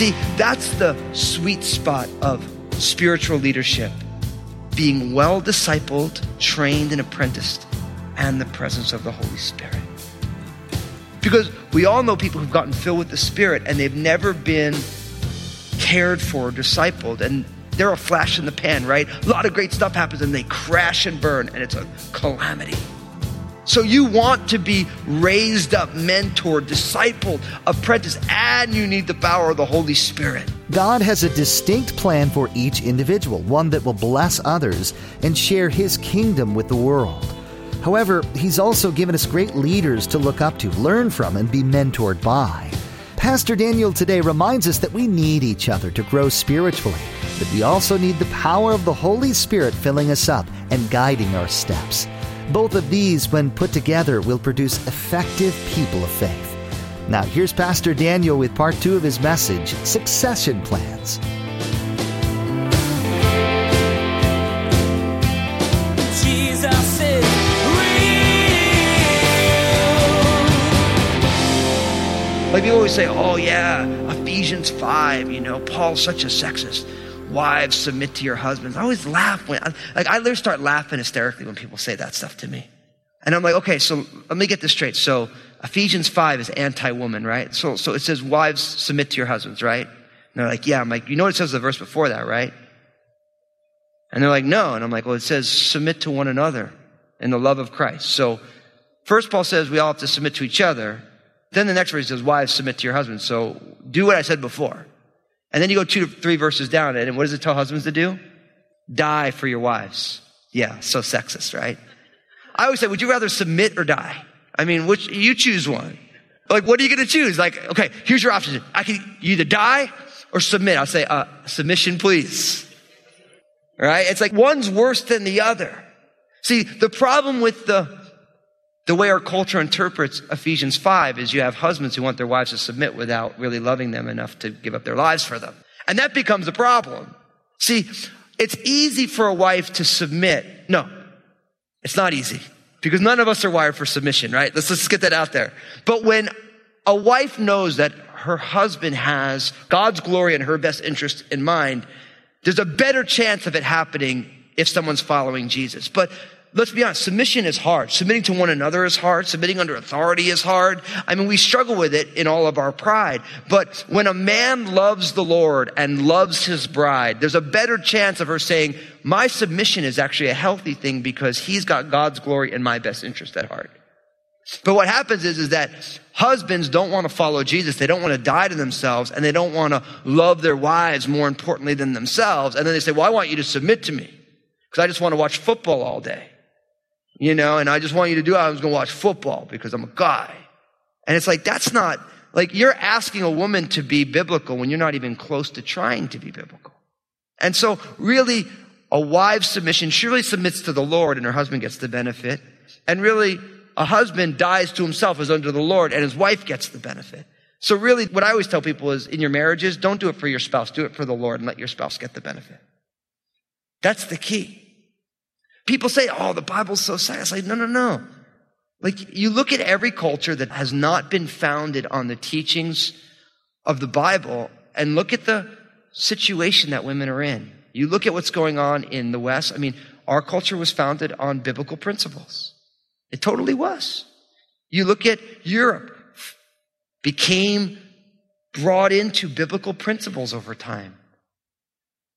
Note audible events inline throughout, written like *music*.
See, that's the sweet spot of spiritual leadership. Being well discipled, trained, and apprenticed, and the presence of the Holy Spirit. Because we all know people who've gotten filled with the Spirit and they've never been cared for, discipled, and they're a flash in the pan, right? A lot of great stuff happens and they crash and burn, and it's a calamity. So you want to be raised up, mentored, discipled, apprenticed, and you need the power of the Holy Spirit. God has a distinct plan for each individual, one that will bless others and share His kingdom with the world. However, He's also given us great leaders to look up to, learn from, and be mentored by. Pastor Daniel today reminds us that we need each other to grow spiritually, but we also need the power of the Holy Spirit filling us up and guiding our steps. Both of these, when put together, will produce effective people of faith. Now, here's Pastor Daniel with part two of his message Succession Plans. Like people always say, oh yeah, Ephesians 5, you know, Paul's such a sexist. Wives, submit to your husbands. I always laugh when, like, I literally start laughing hysterically when people say that stuff to me. And I'm like, okay, so let me get this straight. So Ephesians 5 is anti-woman, right? So, so it says, wives, submit to your husbands, right? And they're like, yeah. I'm like, you know what it says the verse before that, right? And they're like, no. And I'm like, well, it says, submit to one another in the love of Christ. So first Paul says we all have to submit to each other. Then the next verse says, wives, submit to your husbands. So do what I said before. And then you go two, to three verses down, and what does it tell husbands to do? Die for your wives. Yeah, so sexist, right? I always say, would you rather submit or die? I mean, which, you choose one. Like, what are you going to choose? Like, okay, here's your option. I can either die or submit. I'll say, uh, submission, please. Right? It's like one's worse than the other. See, the problem with the the way our culture interprets Ephesians 5 is you have husbands who want their wives to submit without really loving them enough to give up their lives for them. And that becomes a problem. See, it's easy for a wife to submit. No, it's not easy because none of us are wired for submission, right? Let's just get that out there. But when a wife knows that her husband has God's glory and her best interest in mind, there's a better chance of it happening if someone's following Jesus. But let's be honest, submission is hard. Submitting to one another is hard. Submitting under authority is hard. I mean, we struggle with it in all of our pride. But when a man loves the Lord and loves his bride, there's a better chance of her saying, my submission is actually a healthy thing because he's got God's glory and my best interest at heart. But what happens is, is that husbands don't want to follow Jesus. They don't want to die to themselves and they don't want to love their wives more importantly than themselves. And then they say, well, I want you to submit to me because I just want to watch football all day you know, and I just want you to do it. I was going to watch football because I'm a guy. And it's like, that's not, like, you're asking a woman to be biblical when you're not even close to trying to be biblical. And so, really, a wife's submission, she really submits to the Lord and her husband gets the benefit. And really, a husband dies to himself as under the Lord and his wife gets the benefit. So really, what I always tell people is in your marriages, don't do it for your spouse, do it for the Lord and let your spouse get the benefit. That's the key. People say, oh, the Bible's so sad. It's like, no, no, no. Like, you look at every culture that has not been founded on the teachings of the Bible and look at the situation that women are in. You look at what's going on in the West. I mean, our culture was founded on biblical principles. It totally was. You look at Europe, became brought into biblical principles over time.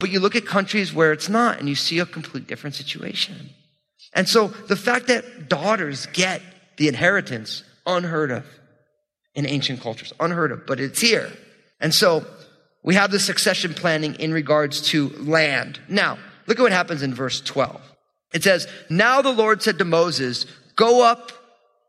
But you look at countries where it's not and you see a complete different situation. And so the fact that daughters get the inheritance, unheard of in ancient cultures, unheard of, but it's here. And so we have the succession planning in regards to land. Now, look at what happens in verse 12. It says, Now the Lord said to Moses, Go up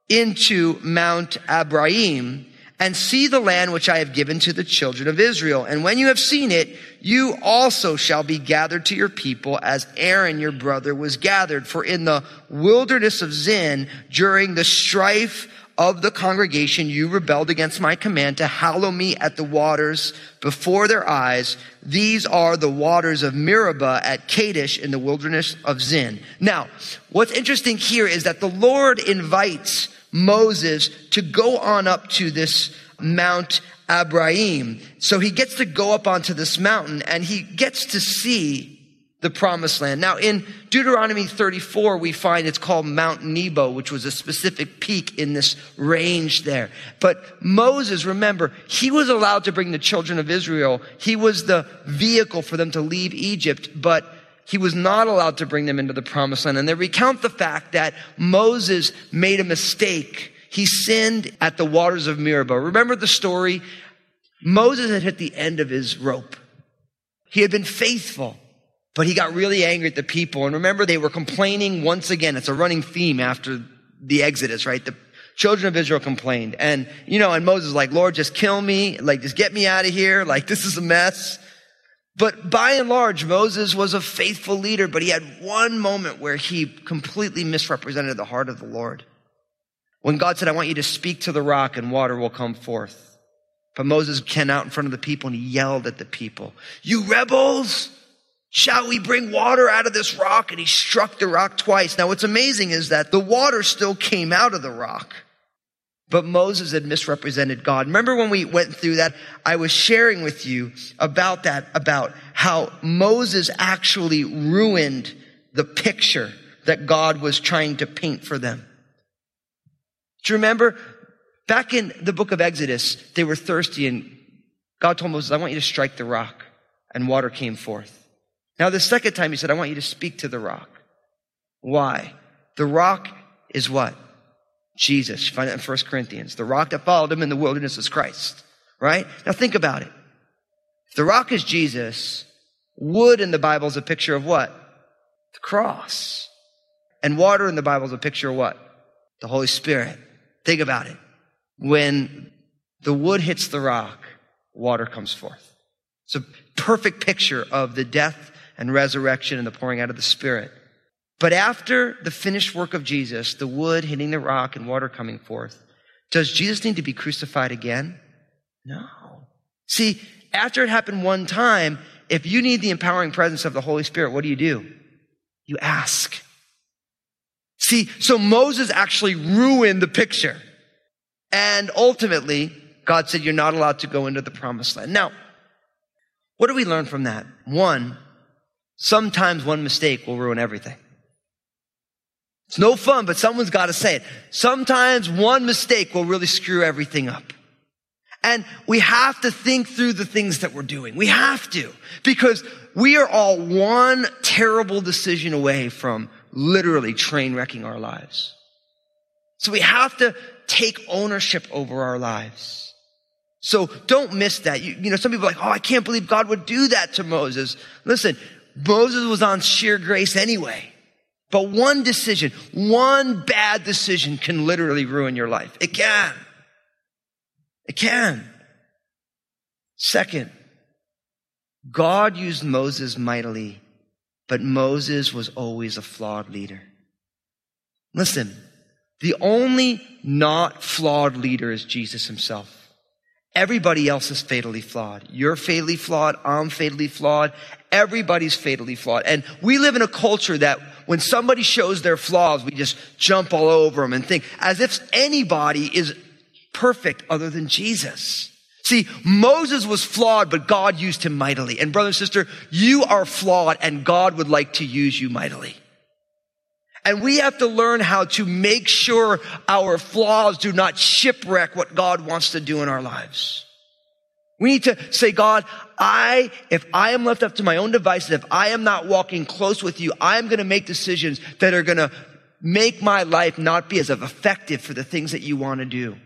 into Mount Abarim and see the land which I have given to the children of Israel. And when you have seen it, you also shall be gathered to your people as Aaron your brother was gathered. For in the wilderness of Zin, during the strife of the congregation, you rebelled against my command to hallow me at the waters before their eyes. These are the waters of Meribah at Kadesh in the wilderness of Zin. Now, what's interesting here is that the Lord invites Moses to go on up to this Mount Abarim. So he gets to go up onto this mountain and he gets to see the promised land. Now in Deuteronomy 34, we find it's called Mount Nebo, which was a specific peak in this range there. But Moses, remember, he was allowed to bring the children of Israel. He was the vehicle for them to leave Egypt, but he was not allowed to bring them into the promised land. And they recount the fact that Moses made a mistake. He sinned at the waters of Meribah. Remember the story? Moses had hit the end of his rope. He had been faithful, but he got really angry at the people. And remember, they were complaining once again. It's a running theme after the Exodus, right? The children of Israel complained. And, you know, and Moses like, Lord, just kill me. Like, just get me out of here. Like, this is a mess. But by and large, Moses was a faithful leader, but he had one moment where he completely misrepresented the heart of the Lord. When God said, I want you to speak to the rock and water will come forth. But Moses came out in front of the people and he yelled at the people, You rebels! Shall we bring water out of this rock? And he struck the rock twice. Now what's amazing is that the water still came out of the rock. But Moses had misrepresented God. Remember when we went through that? I was sharing with you about that, about how Moses actually ruined the picture that God was trying to paint for them. Do you remember? Back in the book of Exodus, they were thirsty and God told Moses, I want you to strike the rock and water came forth. Now the second time he said, I want you to speak to the rock. Why? The rock is what? Jesus. You find that in 1 Corinthians. The rock that followed him in the wilderness is Christ. Right? Now think about it. If the rock is Jesus, wood in the Bible is a picture of what? The cross. And water in the Bible is a picture of what? The Holy Spirit. Think about it. When the wood hits the rock, water comes forth. It's a perfect picture of the death and resurrection and the pouring out of the Spirit. But after the finished work of Jesus, the wood hitting the rock and water coming forth, does Jesus need to be crucified again? No. See, after it happened one time, if you need the empowering presence of the Holy Spirit, what do you do? You ask. See, so Moses actually ruined the picture. And ultimately, God said, You're not allowed to go into the promised land. Now, what do we learn from that? One, sometimes one mistake will ruin everything. It's no fun, but someone's got to say it. Sometimes one mistake will really screw everything up. And we have to think through the things that we're doing. We have to. Because we are all one terrible decision away from literally train wrecking our lives. So we have to take ownership over our lives. So don't miss that. You, you know, some people are like, oh, I can't believe God would do that to Moses. Listen, Moses was on sheer grace anyway. But one decision, one bad decision can literally ruin your life. It can. It can. Second, God used Moses mightily, but Moses was always a flawed leader. Listen, the only not flawed leader is Jesus himself. Everybody else is fatally flawed. You're fatally flawed. I'm fatally flawed. Everybody's fatally flawed. And we live in a culture that when somebody shows their flaws, we just jump all over them and think as if anybody is perfect other than Jesus. See, Moses was flawed, but God used him mightily. And brother and sister, you are flawed and God would like to use you mightily. And we have to learn how to make sure our flaws do not shipwreck what God wants to do in our lives. We need to say, God, I, if I am left up to my own devices, if I am not walking close with you, I am going to make decisions that are going to make my life not be as effective for the things that you want to do.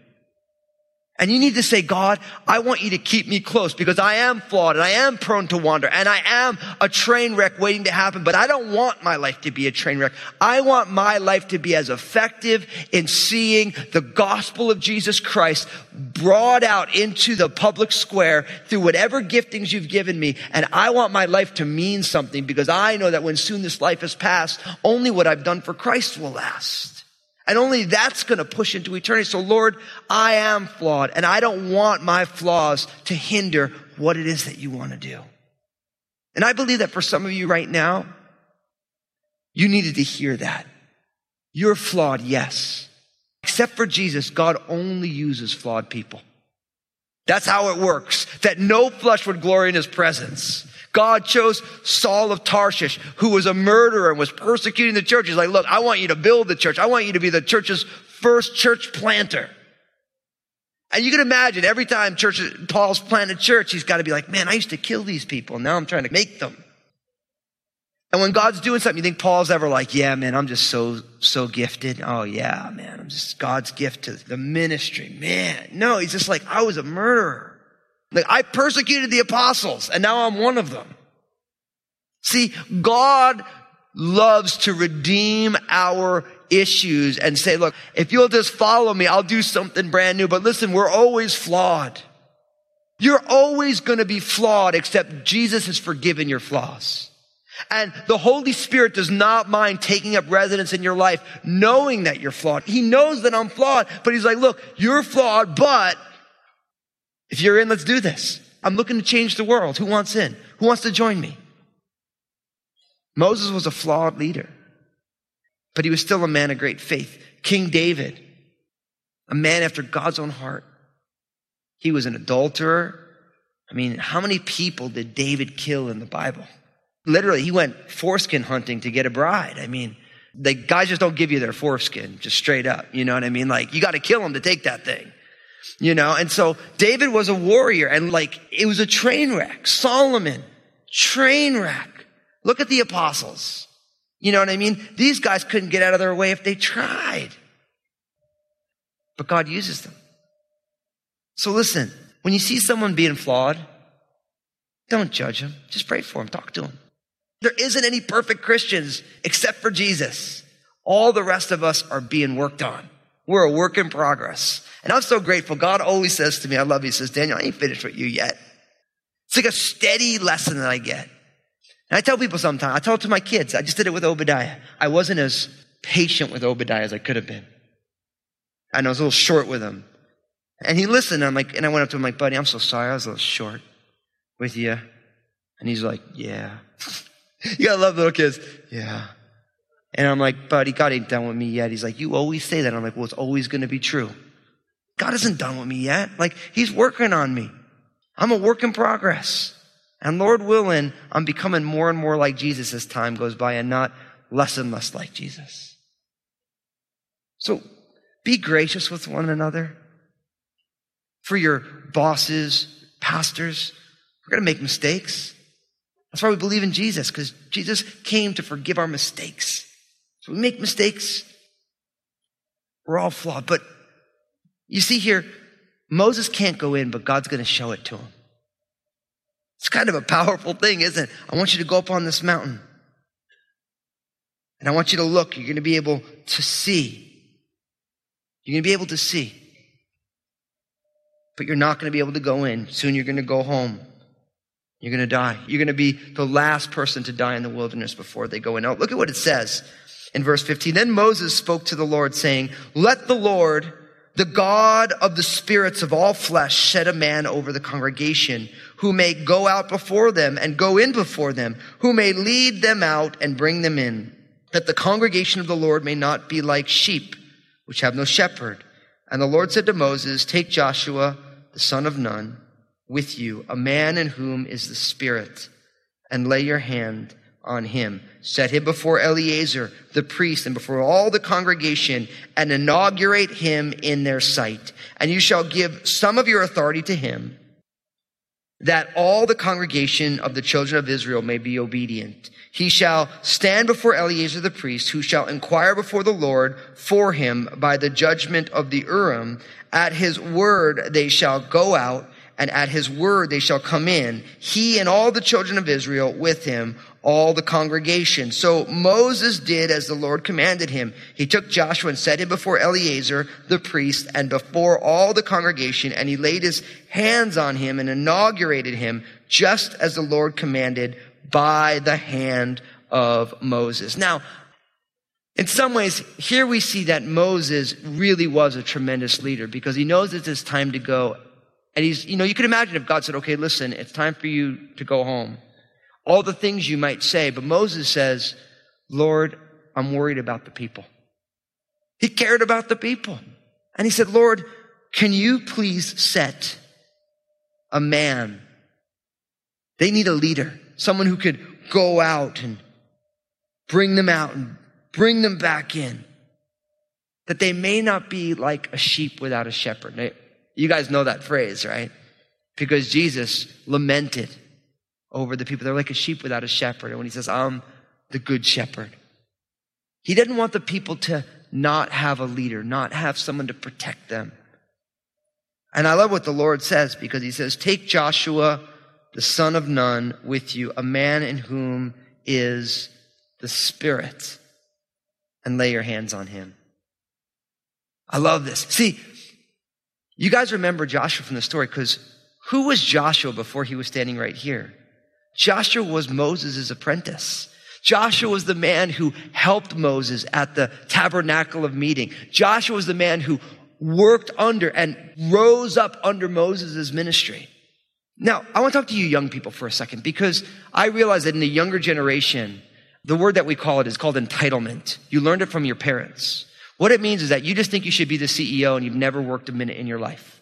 And you need to say, God, I want you to keep me close because I am flawed and I am prone to wander and I am a train wreck waiting to happen, but I don't want my life to be a train wreck. I want my life to be as effective in seeing the gospel of Jesus Christ brought out into the public square through whatever giftings you've given me. And I want my life to mean something because I know that when soon this life is past, only what I've done for Christ will last. And only that's going to push into eternity. So Lord, I am flawed and I don't want my flaws to hinder what it is that you want to do. And I believe that for some of you right now, you needed to hear that. You're flawed, yes. Except for Jesus, God only uses flawed people. That's how it works. That no flesh would glory in his presence. God chose Saul of Tarshish, who was a murderer and was persecuting the church. He's like, look, I want you to build the church. I want you to be the church's first church planter. And you can imagine every time church, Paul's planted church, he's got to be like, man, I used to kill these people. Now I'm trying to make them. And when God's doing something, you think Paul's ever like, yeah, man, I'm just so, so gifted. Oh yeah, man, I'm just God's gift to the ministry. Man, no, he's just like, I was a murderer. Like, I persecuted the apostles and now I'm one of them. See, God loves to redeem our issues and say, look, if you'll just follow me, I'll do something brand new. But listen, we're always flawed. You're always going to be flawed except Jesus has forgiven your flaws. And the Holy Spirit does not mind taking up residence in your life, knowing that you're flawed. He knows that I'm flawed, but he's like, look, you're flawed, but if you're in, let's do this. I'm looking to change the world. Who wants in? Who wants to join me? Moses was a flawed leader, but he was still a man of great faith. King David, a man after God's own heart. He was an adulterer. I mean, how many people did David kill in the Bible? Literally, he went foreskin hunting to get a bride. I mean, the guys just don't give you their foreskin, just straight up. You know what I mean? Like, you got to kill them to take that thing. You know, and so David was a warrior and like it was a train wreck. Solomon, train wreck. Look at the apostles. You know what I mean? These guys couldn't get out of their way if they tried. But God uses them. So listen, when you see someone being flawed, don't judge them. Just pray for them. Talk to them. There isn't any perfect Christians except for Jesus. All the rest of us are being worked on. We're a work in progress. And I'm so grateful. God always says to me, I love you. He says, Daniel, I ain't finished with you yet. It's like a steady lesson that I get. And I tell people sometimes, I tell it to my kids. I just did it with Obadiah. I wasn't as patient with Obadiah as I could have been. And I was a little short with him. And he listened. And I'm like, and I went up to him like, buddy, I'm so sorry. I was a little short with you. And he's like, yeah. *laughs* you gotta love little kids. Yeah. And I'm like, buddy, God ain't done with me yet. He's like, you always say that. I'm like, well, it's always going to be true. God isn't done with me yet. Like, he's working on me. I'm a work in progress. And Lord willing, I'm becoming more and more like Jesus as time goes by and not less and less like Jesus. So be gracious with one another. For your bosses, pastors, we're going to make mistakes. That's why we believe in Jesus, because Jesus came to forgive our mistakes. So we make mistakes. We're all flawed. But you see here, Moses can't go in, but God's going to show it to him. It's kind of a powerful thing, isn't it? I want you to go up on this mountain. And I want you to look. You're going to be able to see. You're going to be able to see. But you're not going to be able to go in. Soon you're going to go home. You're going to die. You're going to be the last person to die in the wilderness before they go in. Now, look at what it says in verse 15. Then Moses spoke to the Lord, saying, Let the Lord, the God of the spirits of all flesh, set a man over the congregation who may go out before them and go in before them, who may lead them out and bring them in, that the congregation of the Lord may not be like sheep, which have no shepherd. And the Lord said to Moses, Take Joshua, the son of Nun, with you, a man in whom is the Spirit, and lay your hand on him. Set him before Eleazar, the priest, and before all the congregation, and inaugurate him in their sight. And you shall give some of your authority to him, that all the congregation of the children of Israel may be obedient. He shall stand before Eleazar the priest, who shall inquire before the Lord for him by the judgment of the Urim. At his word they shall go out, and at his word they shall come in, he and all the children of Israel with him, all the congregation. So Moses did as the Lord commanded him. He took Joshua and set him before Eleazar the priest and before all the congregation, and he laid his hands on him and inaugurated him just as the Lord commanded by the hand of Moses. Now, in some ways, here we see that Moses really was a tremendous leader because he knows it's his time to go. And he's, you know, you can imagine if God said, okay, listen, it's time for you to go home. All the things you might say, but Moses says, Lord, I'm worried about the people. He cared about the people. And he said, Lord, can you please set a man? They need a leader, someone who could go out and bring them out and bring them back in. That they may not be like a sheep without a shepherd. You guys know that phrase, right? Because Jesus lamented over the people. They're like a sheep without a shepherd. And when he says, I'm the good shepherd, he didn't want the people to not have a leader, not have someone to protect them. And I love what the Lord says because he says, Take Joshua, the son of Nun, with you, a man in whom is the Spirit and lay your hands on him. I love this. See, you guys remember Joshua from the story because who was Joshua before he was standing right here? Joshua was Moses' apprentice. Joshua was the man who helped Moses at the tabernacle of meeting. Joshua was the man who worked under and rose up under Moses' ministry. Now, I want to talk to you young people for a second because I realize that in the younger generation, the word that we call it is called entitlement. You learned it from your parents. What it means is that you just think you should be the CEO and you've never worked a minute in your life.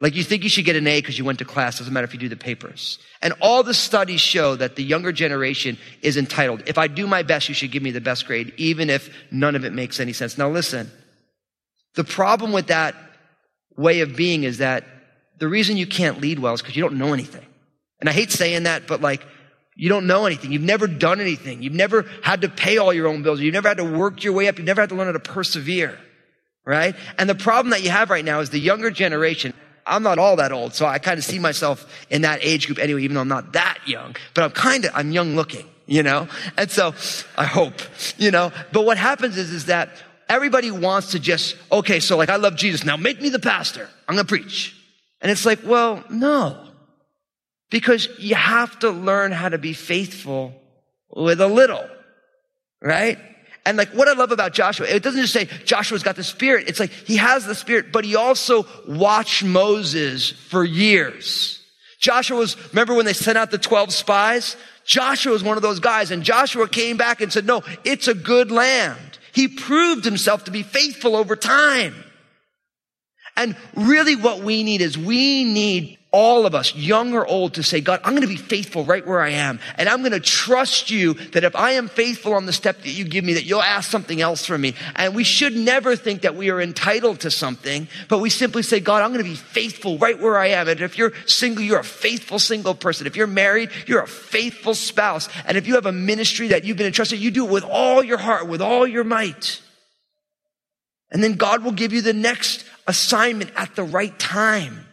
Like you think you should get an A because you went to class, doesn't matter if you do the papers. And all the studies show that the younger generation is entitled. If I do my best, you should give me the best grade, even if none of it makes any sense. Now listen, the problem with that way of being is that the reason you can't lead well is because you don't know anything. And I hate saying that, but like, you don't know anything. You've never done anything. You've never had to pay all your own bills. You've never had to work your way up. You've never had to learn how to persevere. Right? And the problem that you have right now is the younger generation. I'm not all that old, so I kind of see myself in that age group anyway, even though I'm not that young. But I'm kind of, I'm young looking, you know? And so, I hope, you know? But what happens is, is that everybody wants to just, okay, so like I love Jesus. Now make me the pastor. I'm going to preach. And it's like, well, no. Because you have to learn how to be faithful with a little, right? And like what I love about Joshua, it doesn't just say Joshua's got the spirit. It's like he has the spirit, but he also watched Moses for years. Joshua was, remember when they sent out the 12 spies? Joshua was one of those guys and Joshua came back and said, no, it's a good land. He proved himself to be faithful over time. And really what we need is we need all of us, young or old, to say, God, I'm going to be faithful right where I am. And I'm going to trust you that if I am faithful on the step that you give me, that you'll ask something else from me. And we should never think that we are entitled to something, but we simply say, God, I'm going to be faithful right where I am. And if you're single, you're a faithful single person. If you're married, you're a faithful spouse. And if you have a ministry that you've been entrusted, you do it with all your heart, with all your might. And then God will give you the next assignment at the right time.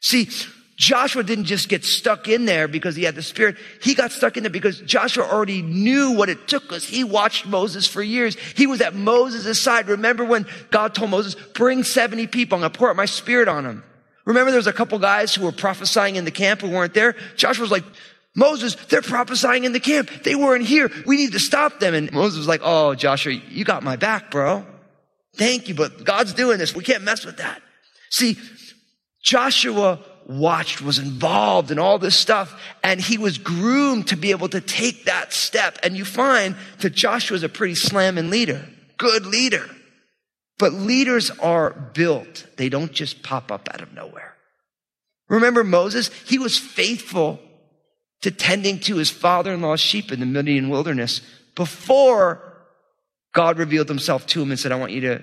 See, Joshua didn't just get stuck in there because he had the spirit. He got stuck in there because Joshua already knew what it took because he watched Moses for years. He was at Moses' side. Remember when God told Moses, bring 70 people. I'm going to pour out my spirit on them. Remember there was a couple guys who were prophesying in the camp who weren't there? Joshua was like, Moses, they're prophesying in the camp. They weren't here. We need to stop them. And Moses was like, Oh, Joshua, you got my back, bro. Thank you, but God's doing this. We can't mess with that. See, Joshua watched, was involved in all this stuff, and he was groomed to be able to take that step. And you find that Joshua is a pretty slamming leader, good leader. But leaders are built. They don't just pop up out of nowhere. Remember Moses? He was faithful to tending to his father-in-law's sheep in the Midian wilderness before God revealed himself to him and said, I want you to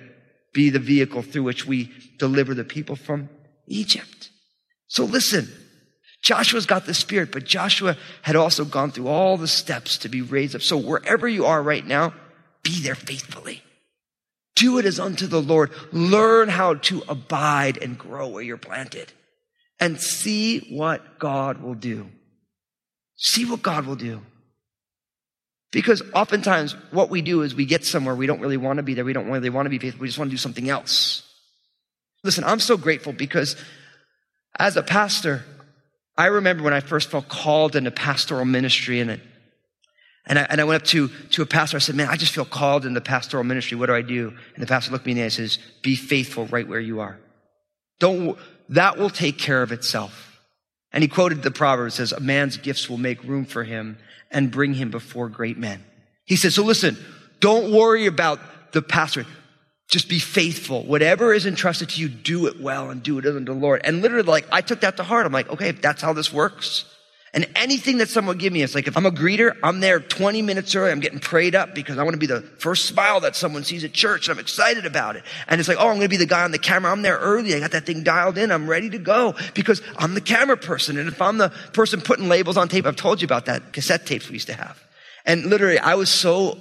be the vehicle through which we deliver the people from Egypt. So listen, Joshua's got the spirit, but Joshua had also gone through all the steps to be raised up. So wherever you are right now, be there faithfully. Do it as unto the Lord. Learn how to abide and grow where you're planted and see what God will do. See what God will do. Because oftentimes what we do is we get somewhere we don't really want to be there. We don't really want to be faithful. We just want to do something else. Listen, I'm so grateful because as a pastor, I remember when I first felt called into pastoral ministry and, and, I, and I went up to, to a pastor. I said, man, I just feel called into pastoral ministry. What do I do? And the pastor looked me in the eye and says, be faithful right where you are. Don't, that will take care of itself. And he quoted the proverb, says, a man's gifts will make room for him and bring him before great men. He said, so listen, don't worry about the pastor. Just be faithful. Whatever is entrusted to you, do it well and do it unto the Lord. And literally, like, I took that to heart. I'm like, okay, that's how this works. And anything that someone give me, it's like if I'm a greeter, I'm there 20 minutes early. I'm getting prayed up because I want to be the first smile that someone sees at church. And I'm excited about it. And it's like, oh, I'm going to be the guy on the camera. I'm there early. I got that thing dialed in. I'm ready to go because I'm the camera person. And if I'm the person putting labels on tape, I've told you about that cassette tapes we used to have. And literally, I was so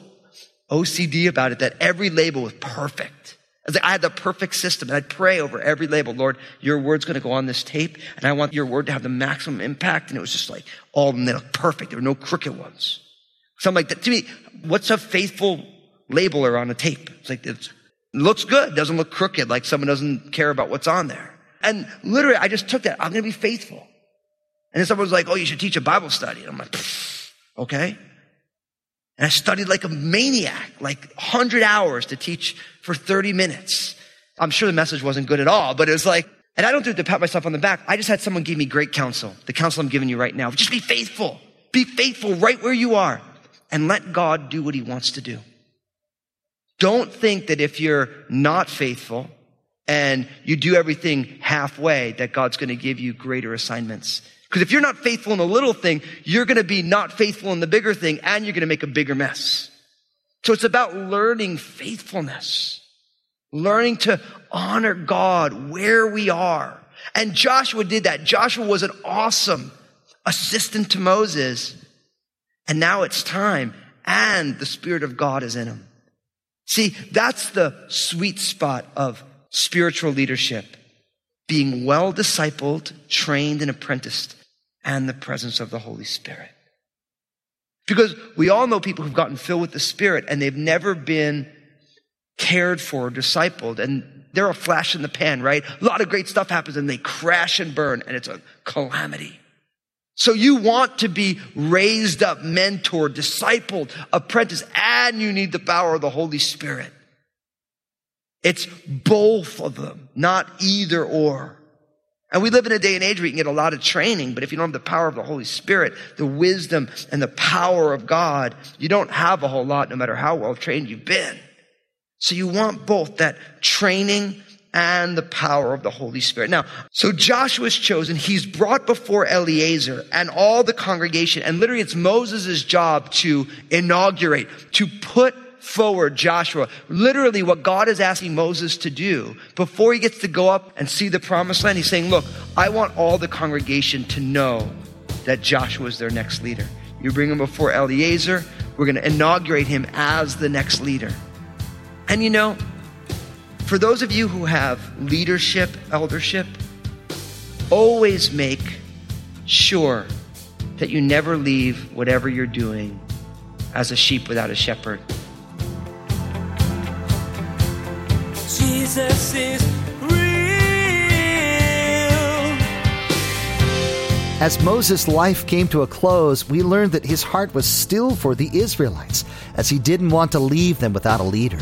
OCD about it that every label was perfect. I had the perfect system and I'd pray over every label. Lord, your word's going to go on this tape and I want your word to have the maximum impact. And it was just like all perfect. There were no crooked ones. So I'm like, to me, what's a faithful labeler on a tape? It's like, it looks good. Doesn't look crooked. Like someone doesn't care about what's on there. And literally, I just took that. I'm going to be faithful. And then someone was like, oh, you should teach a Bible study. And I'm like, okay. And I studied like a maniac, like 100 hours to teach for 30 minutes. I'm sure the message wasn't good at all, but it was like, and I don't do it to pat myself on the back. I just had someone give me great counsel. The counsel I'm giving you right now. Just be faithful. Be faithful right where you are and let God do what he wants to do. Don't think that if you're not faithful and you do everything halfway, that God's going to give you greater assignments. Because if you're not faithful in the little thing, you're going to be not faithful in the bigger thing and you're going to make a bigger mess. So it's about learning faithfulness, learning to honor God where we are. And Joshua did that. Joshua was an awesome assistant to Moses. And now it's time and the Spirit of God is in him. See, that's the sweet spot of spiritual leadership. Being well discipled, trained, and apprenticed and the presence of the Holy Spirit. Because we all know people who've gotten filled with the Spirit and they've never been cared for, discipled, and they're a flash in the pan, right? A lot of great stuff happens and they crash and burn and it's a calamity. So you want to be raised up, mentored, discipled, apprentice, and you need the power of the Holy Spirit. It's both of them, not either or. And we live in a day and age where you can get a lot of training, but if you don't have the power of the Holy Spirit, the wisdom and the power of God, you don't have a whole lot no matter how well trained you've been. So you want both that training and the power of the Holy Spirit. Now, so Joshua is chosen. He's brought before Eleazar and all the congregation. And literally it's Moses' job to inaugurate, to put forward Joshua. Literally what God is asking Moses to do before he gets to go up and see the promised land. He's saying, look, I want all the congregation to know that Joshua is their next leader. You bring him before Eleazar. We're going to inaugurate him as the next leader. And you know, for those of you who have leadership, eldership, always make sure that you never leave whatever you're doing as a sheep without a shepherd. Jesus is. As Moses' life came to a close, we learned that his heart was still for the Israelites, as he didn't want to leave them without a leader.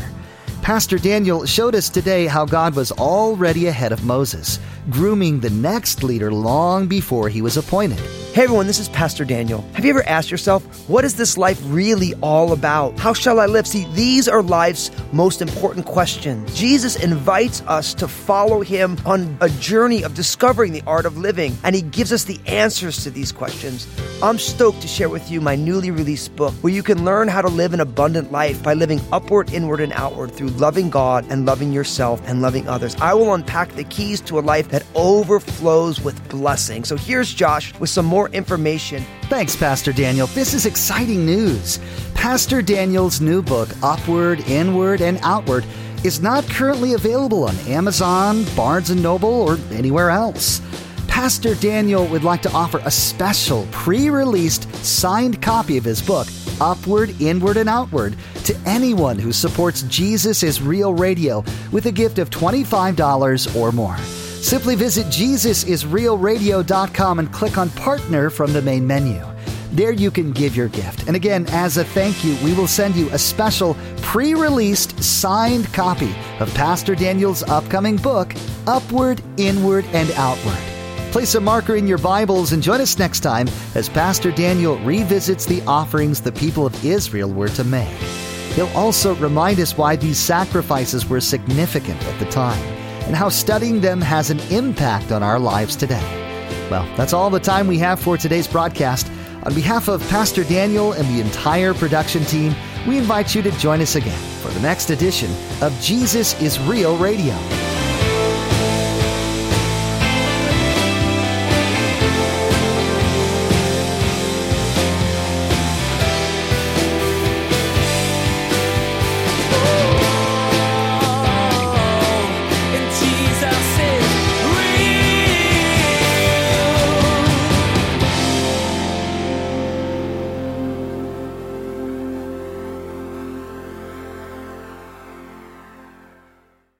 Pastor Daniel showed us today how God was already ahead of Moses, grooming the next leader long before he was appointed. Hey everyone, this is Pastor Daniel. Have you ever asked yourself, what is this life really all about? How shall I live? See, these are life's most important questions. Jesus invites us to follow him on a journey of discovering the art of living, and he gives us the answers to these questions. I'm stoked to share with you my newly released book where you can learn how to live an abundant life by living upward, inward, and outward through loving God and loving yourself and loving others. I will unpack the keys to a life that overflows with blessing. So here's Josh with some more information. Thanks, Pastor Daniel. This is exciting news. Pastor Daniel's new book, Upward, Inward, and Outward, is not currently available on Amazon, Barnes & Noble, or anywhere else. Pastor Daniel would like to offer a special pre released signed copy of his book, Upward, Inward, and Outward, to anyone who supports Jesus is Real Radio with a gift of $25 or more. Simply visit JesusIsRealRadio.com and click on Partner from the main menu. There you can give your gift. And again, as a thank you, we will send you a special pre released signed copy of Pastor Daniel's upcoming book, Upward, Inward, and Outward. Place a marker in your Bibles and join us next time as Pastor Daniel revisits the offerings the people of Israel were to make. He'll also remind us why these sacrifices were significant at the time and how studying them has an impact on our lives today. Well, that's all the time we have for today's broadcast. On behalf of Pastor Daniel and the entire production team, we invite you to join us again for the next edition of Jesus is Real Radio.